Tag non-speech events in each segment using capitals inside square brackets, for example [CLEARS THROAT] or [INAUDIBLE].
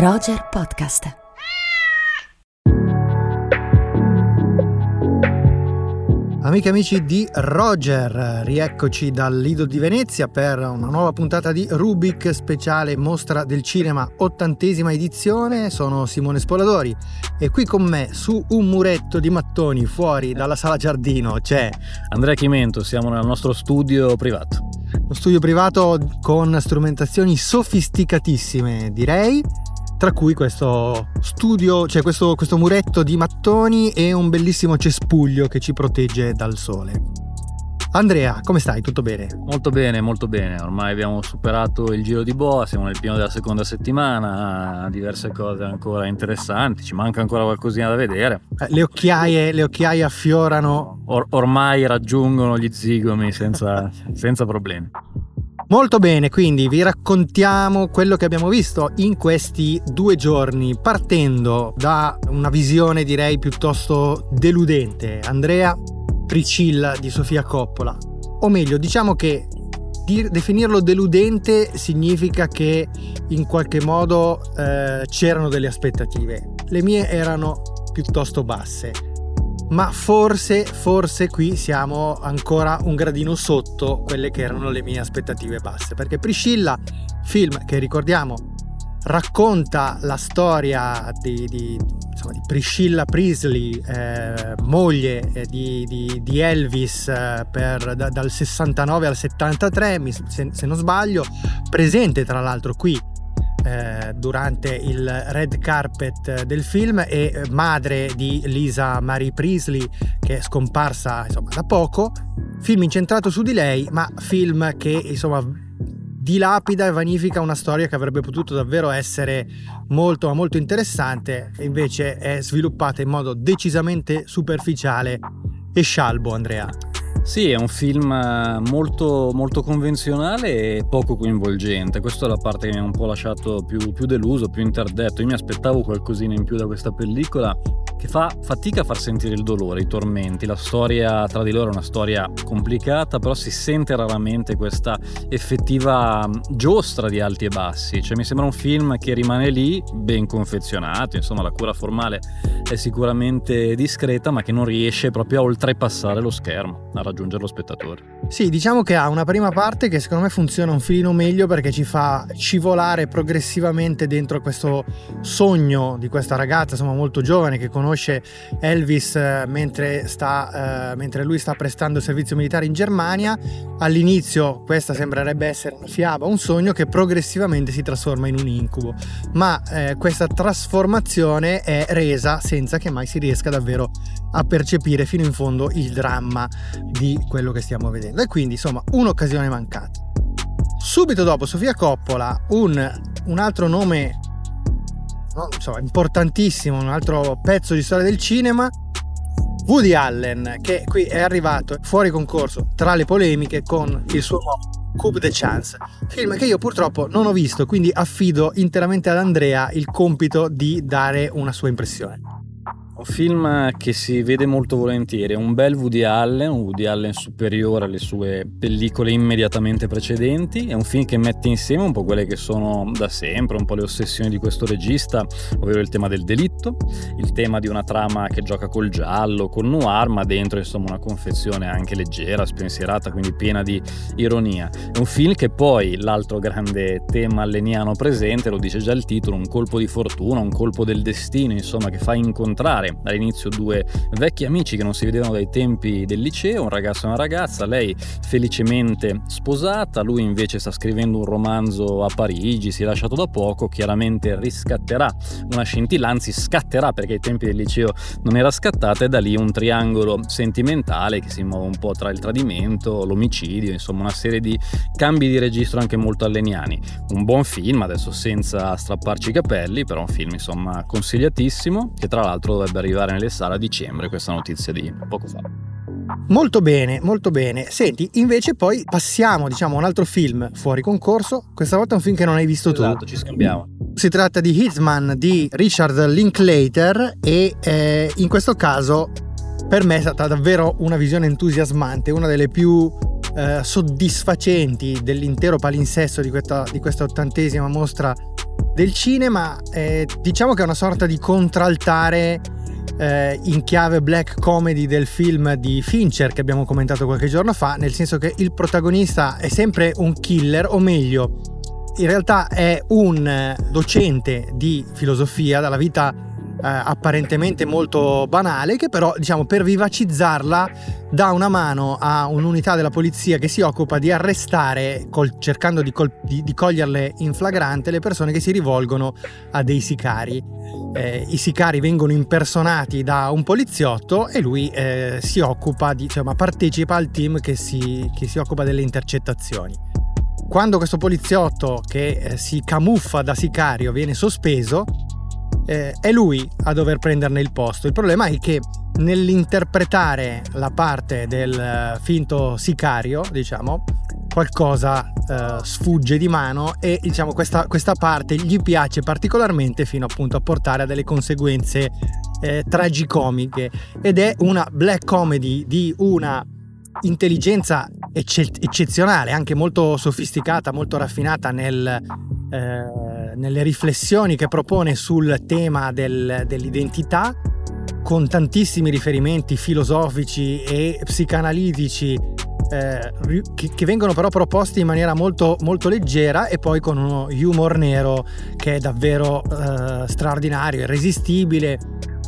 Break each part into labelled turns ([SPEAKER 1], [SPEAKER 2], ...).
[SPEAKER 1] Roger Podcast.
[SPEAKER 2] Amiche e amici di Roger, rieccoci dal Lido di Venezia per una nuova puntata di Rubik speciale Mostra del Cinema, ottantesima edizione. Sono Simone Spoladori e qui con me su un muretto di mattoni fuori dalla sala giardino c'è
[SPEAKER 3] Andrea Chimento, siamo nel nostro studio privato.
[SPEAKER 2] Uno studio privato con strumentazioni sofisticatissime, direi tra cui questo studio, cioè questo, questo muretto di mattoni e un bellissimo cespuglio che ci protegge dal sole. Andrea, come stai? Tutto bene?
[SPEAKER 3] Molto bene, molto bene. Ormai abbiamo superato il giro di boa, siamo nel pieno della seconda settimana, diverse cose ancora interessanti, ci manca ancora qualcosina da vedere.
[SPEAKER 2] Eh, le, occhiaie, le occhiaie affiorano.
[SPEAKER 3] Or- ormai raggiungono gli zigomi senza, [LAUGHS] senza problemi.
[SPEAKER 2] Molto bene, quindi vi raccontiamo quello che abbiamo visto in questi due giorni, partendo da una visione direi piuttosto deludente. Andrea Priscilla di Sofia Coppola. O meglio, diciamo che definirlo deludente significa che in qualche modo eh, c'erano delle aspettative. Le mie erano piuttosto basse ma forse, forse qui siamo ancora un gradino sotto quelle che erano le mie aspettative basse, perché Priscilla, film che ricordiamo, racconta la storia di, di, insomma, di Priscilla Priestley, eh, moglie eh, di, di Elvis eh, per, da, dal 69 al 73, se, se non sbaglio, presente tra l'altro qui eh, durante il red carpet del film e eh, madre di Lisa Marie Priestley che è scomparsa insomma, da poco. Film incentrato su di lei, ma film che insomma dilapida e vanifica una storia che avrebbe potuto davvero essere molto molto interessante invece è sviluppata in modo decisamente superficiale e scialbo Andrea.
[SPEAKER 3] Sì, è un film eh, molto, molto convenzionale e poco coinvolgente. Questa è la parte che mi ha un po' lasciato più, più deluso, più interdetto. Io mi aspettavo qualcosina in più da questa pellicola che fa fatica a far sentire il dolore, i tormenti. La storia tra di loro è una storia complicata, però si sente raramente questa effettiva giostra di alti e bassi. Cioè mi sembra un film che rimane lì, ben confezionato, insomma la cura formale è sicuramente discreta, ma che non riesce proprio a oltrepassare lo schermo, a raggiungere lo spettatore.
[SPEAKER 2] Sì, diciamo che ha una prima parte che secondo me funziona un filino meglio perché ci fa scivolare progressivamente dentro questo sogno di questa ragazza, insomma molto giovane, che conosce Elvis eh, mentre, sta, eh, mentre lui sta prestando servizio militare in Germania. All'inizio questa sembrerebbe essere una fiaba, un sogno che progressivamente si trasforma in un incubo, ma eh, questa trasformazione è resa senza che mai si riesca davvero a percepire fino in fondo il dramma di quello che stiamo vedendo e quindi insomma un'occasione mancata. Subito dopo Sofia Coppola, un, un altro nome no, insomma, importantissimo, un altro pezzo di storia del cinema, Woody Allen, che qui è arrivato fuori concorso tra le polemiche con il suo nuovo Coupe de Chance, film che io purtroppo non ho visto, quindi affido interamente ad Andrea il compito di dare una sua impressione.
[SPEAKER 3] Un film che si vede molto volentieri, è un bel Woody Allen, un Woody Allen superiore alle sue pellicole immediatamente precedenti, è un film che mette insieme un po' quelle che sono da sempre, un po' le ossessioni di questo regista, ovvero il tema del delitto, il tema di una trama che gioca col giallo, col noir, ma dentro insomma una confezione anche leggera, spensierata, quindi piena di ironia. È un film che poi l'altro grande tema alleniano presente, lo dice già il titolo, un colpo di fortuna, un colpo del destino, insomma, che fa incontrare incontrare all'inizio due vecchi amici che non si vedevano dai tempi del liceo, un ragazzo e una ragazza, lei felicemente sposata, lui invece sta scrivendo un romanzo a Parigi, si è lasciato da poco, chiaramente riscatterà una scintilla, anzi scatterà perché ai tempi del liceo non era scattata e da lì un triangolo sentimentale che si muove un po' tra il tradimento, l'omicidio, insomma una serie di cambi di registro anche molto alleniani. Un buon film, adesso senza strapparci i capelli, però un film insomma consigliatissimo che tra l'altro dovrebbe arrivare nelle sale a dicembre, questa notizia di poco fa.
[SPEAKER 2] Molto bene, molto bene. Senti, invece poi passiamo, diciamo, a un altro film fuori concorso. Questa volta è un film che non hai visto
[SPEAKER 3] esatto,
[SPEAKER 2] tu.
[SPEAKER 3] Esatto, ci scambiamo.
[SPEAKER 2] Si tratta di Hitman di Richard Linklater e eh, in questo caso per me è stata davvero una visione entusiasmante, una delle più eh, soddisfacenti dell'intero palinsesto di questa, di questa ottantesima mostra del cinema, eh, diciamo che è una sorta di contraltare eh, in chiave black comedy del film di Fincher che abbiamo commentato qualche giorno fa, nel senso che il protagonista è sempre un killer, o meglio, in realtà è un docente di filosofia dalla vita apparentemente molto banale che però diciamo per vivacizzarla dà una mano a un'unità della polizia che si occupa di arrestare col, cercando di, col, di, di, coglierle in flagrante le persone che si rivolgono a dei sicari. Eh, i sicari vengono impersonati da un poliziotto e lui eh, si occupa di, insomma, partecipa al team che si, che si occupa delle intercettazioni. Quando questo poliziotto che eh, si camuffa da sicario viene sospeso eh, è lui a dover prenderne il posto. Il problema è che nell'interpretare la parte del eh, finto sicario, diciamo, qualcosa eh, sfugge di mano e diciamo questa, questa, parte gli piace particolarmente fino appunto a portare a delle conseguenze eh, tragicomiche ed è una black comedy di una intelligenza ecce- eccezionale, anche molto sofisticata, molto raffinata nel, eh, nelle riflessioni che propone sul tema del, dell'identità, con tantissimi riferimenti filosofici e psicanalitici eh, che, che, vengono però proposti in maniera molto, molto, leggera e poi con uno humor nero che è davvero eh, straordinario, irresistibile,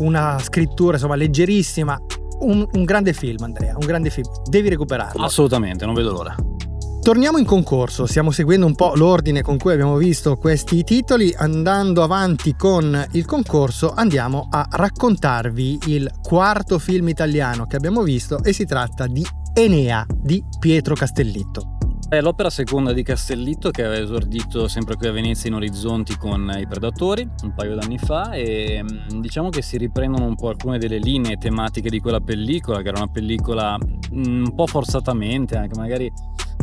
[SPEAKER 2] una scrittura insomma leggerissima un, un grande film, Andrea, un grande film. Devi recuperarlo.
[SPEAKER 3] Assolutamente, non vedo l'ora.
[SPEAKER 2] Torniamo in concorso, stiamo seguendo un po' l'ordine con cui abbiamo visto questi titoli, andando avanti con il concorso andiamo a raccontarvi il quarto film italiano che abbiamo visto e si tratta di Enea di Pietro Castellitto.
[SPEAKER 3] È l'opera seconda di Castellitto che aveva esordito sempre qui a Venezia in Orizzonti con I Predatori un paio d'anni fa e mm, diciamo che si riprendono un po' alcune delle linee tematiche di quella pellicola che era una pellicola mm, un po' forzatamente anche magari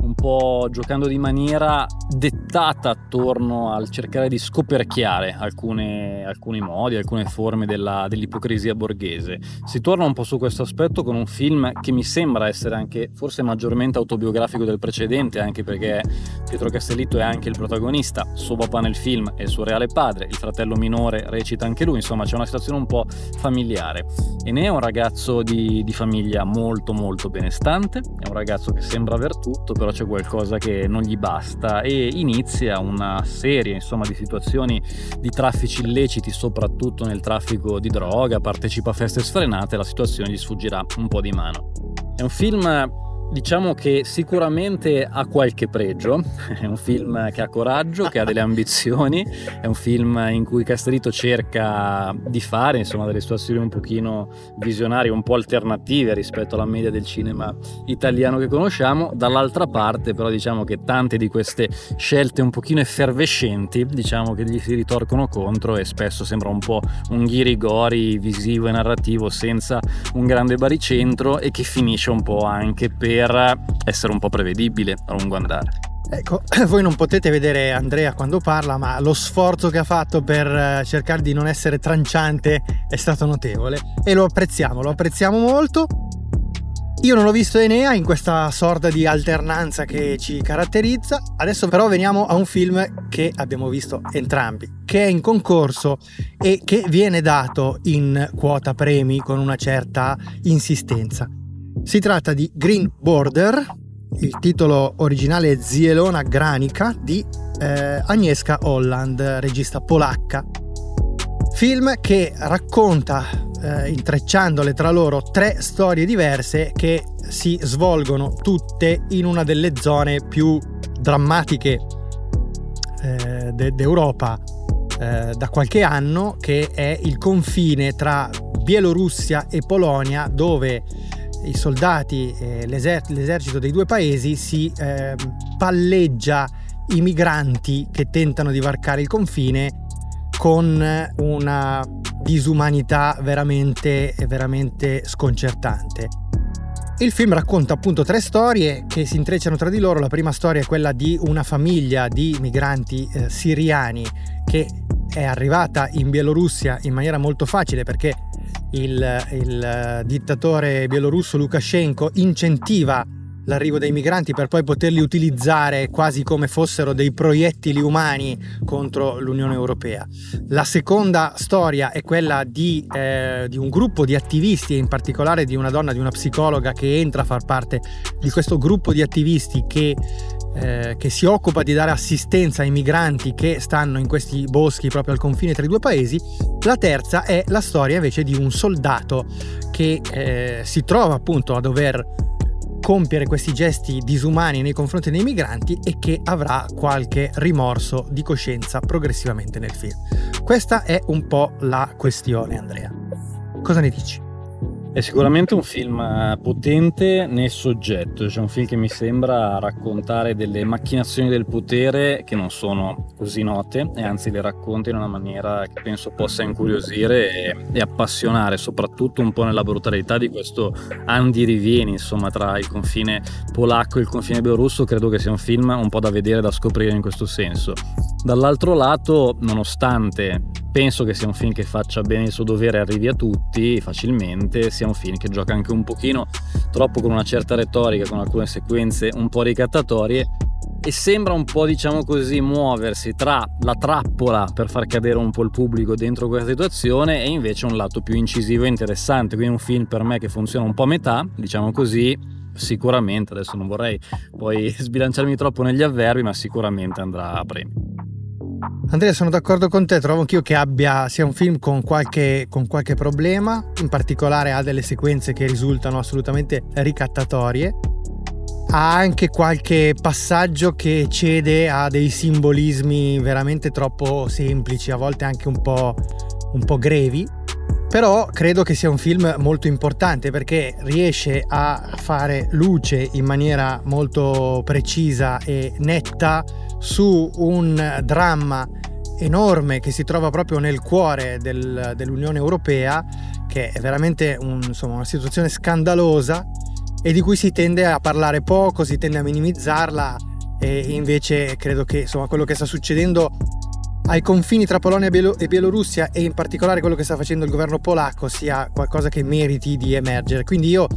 [SPEAKER 3] un po' giocando di maniera dettata attorno al cercare di scoperchiare alcune, alcuni modi, alcune forme della, dell'ipocrisia borghese. Si torna un po' su questo aspetto con un film che mi sembra essere anche forse maggiormente autobiografico del precedente, anche perché Pietro Castellitto è anche il protagonista, suo papà nel film è il suo reale padre, il fratello minore recita anche lui, insomma c'è una situazione un po' familiare. E ne è un ragazzo di, di famiglia molto molto benestante, è un ragazzo che sembra aver tutto, però c'è qualcosa che non gli basta e inizia una serie insomma, di situazioni di traffici illeciti, soprattutto nel traffico di droga, partecipa a feste sfrenate la situazione gli sfuggirà un po' di mano. È un film Diciamo che sicuramente ha qualche pregio, [LAUGHS] è un film che ha coraggio, che ha delle ambizioni, è un film in cui Castellito cerca di fare insomma, delle situazioni un pochino visionarie, un po' alternative rispetto alla media del cinema italiano che conosciamo. Dall'altra parte però diciamo che tante di queste scelte un pochino effervescenti diciamo che gli si ritorcono contro e spesso sembra un po' un ghirigori visivo e narrativo senza un grande baricentro e che finisce un po' anche per per essere un po' prevedibile a lungo andare.
[SPEAKER 2] Ecco, [CLEARS THROAT] voi non potete vedere Andrea quando parla, ma lo sforzo che ha fatto per eh, cercare di non essere tranciante è stato notevole e lo apprezziamo, lo apprezziamo molto. Io non ho visto Enea in questa sorta di alternanza che ci caratterizza, adesso però veniamo a un film che abbiamo visto entrambi, che è in concorso e che viene dato in quota premi con una certa insistenza. Si tratta di Green Border, il titolo originale è Zielona Granica di eh, Agnieszka Holland, regista polacca. Film che racconta, eh, intrecciandole tra loro, tre storie diverse che si svolgono tutte in una delle zone più drammatiche eh, de- d'Europa eh, da qualche anno, che è il confine tra Bielorussia e Polonia, dove i soldati, eh, l'eser- l'esercito dei due paesi si eh, palleggia i migranti che tentano di varcare il confine con una disumanità veramente, veramente sconcertante. Il film racconta appunto tre storie che si intrecciano tra di loro. La prima storia è quella di una famiglia di migranti eh, siriani che è arrivata in Bielorussia in maniera molto facile perché il, il dittatore bielorusso Lukashenko incentiva l'arrivo dei migranti per poi poterli utilizzare quasi come fossero dei proiettili umani contro l'Unione Europea. La seconda storia è quella di, eh, di un gruppo di attivisti in particolare di una donna, di una psicologa che entra a far parte di questo gruppo di attivisti che eh, che si occupa di dare assistenza ai migranti che stanno in questi boschi proprio al confine tra i due paesi. La terza è la storia invece di un soldato che eh, si trova appunto a dover compiere questi gesti disumani nei confronti dei migranti e che avrà qualche rimorso di coscienza progressivamente nel film. Questa è un po' la questione, Andrea. Cosa ne dici?
[SPEAKER 3] È sicuramente un film eh, potente nel soggetto, cioè un film che mi sembra raccontare delle macchinazioni del potere che non sono così note e anzi le racconta in una maniera che penso possa incuriosire e, e appassionare, soprattutto un po' nella brutalità di questo Andy Rivieni, insomma, tra il confine polacco e il confine bielorusso, credo che sia un film un po' da vedere, da scoprire in questo senso. Dall'altro lato, nonostante penso che sia un film che faccia bene il suo dovere e arrivi a tutti facilmente, sia un film che gioca anche un pochino troppo con una certa retorica, con alcune sequenze un po' ricattatorie e sembra un po' diciamo così muoversi tra la trappola per far cadere un po' il pubblico dentro questa situazione e invece un lato più incisivo e interessante, quindi un film per me che funziona un po' a metà, diciamo così, sicuramente, adesso non vorrei poi [LAUGHS] sbilanciarmi troppo negli avverbi, ma sicuramente andrà a premio.
[SPEAKER 2] Andrea, sono d'accordo con te, trovo anch'io che abbia sia un film con qualche, con qualche problema, in particolare ha delle sequenze che risultano assolutamente ricattatorie, ha anche qualche passaggio che cede a dei simbolismi veramente troppo semplici, a volte anche un po', un po grevi, però credo che sia un film molto importante perché riesce a fare luce in maniera molto precisa e netta su un dramma enorme che si trova proprio nel cuore del, dell'Unione Europea, che è veramente un, insomma, una situazione scandalosa e di cui si tende a parlare poco, si tende a minimizzarla e invece credo che insomma, quello che sta succedendo ai confini tra Polonia e Bielorussia e in particolare quello che sta facendo il governo polacco sia qualcosa che meriti di emergere. Quindi io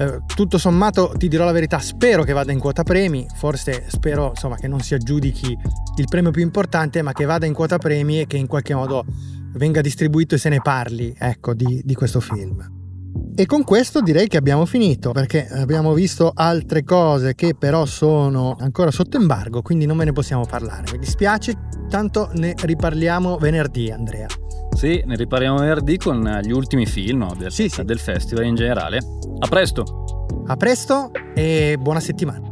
[SPEAKER 2] eh, tutto sommato ti dirò la verità, spero che vada in quota premi, forse spero insomma, che non si aggiudichi il premio più importante, ma che vada in quota premi e che in qualche modo venga distribuito e se ne parli ecco, di, di questo film. E con questo direi che abbiamo finito perché abbiamo visto altre cose che però sono ancora sotto embargo, quindi non ve ne possiamo parlare. Mi dispiace, tanto ne riparliamo venerdì, Andrea.
[SPEAKER 3] Sì, ne riparliamo venerdì con gli ultimi film del,
[SPEAKER 2] sì, sì.
[SPEAKER 3] del festival in generale. A presto!
[SPEAKER 2] A presto e buona settimana.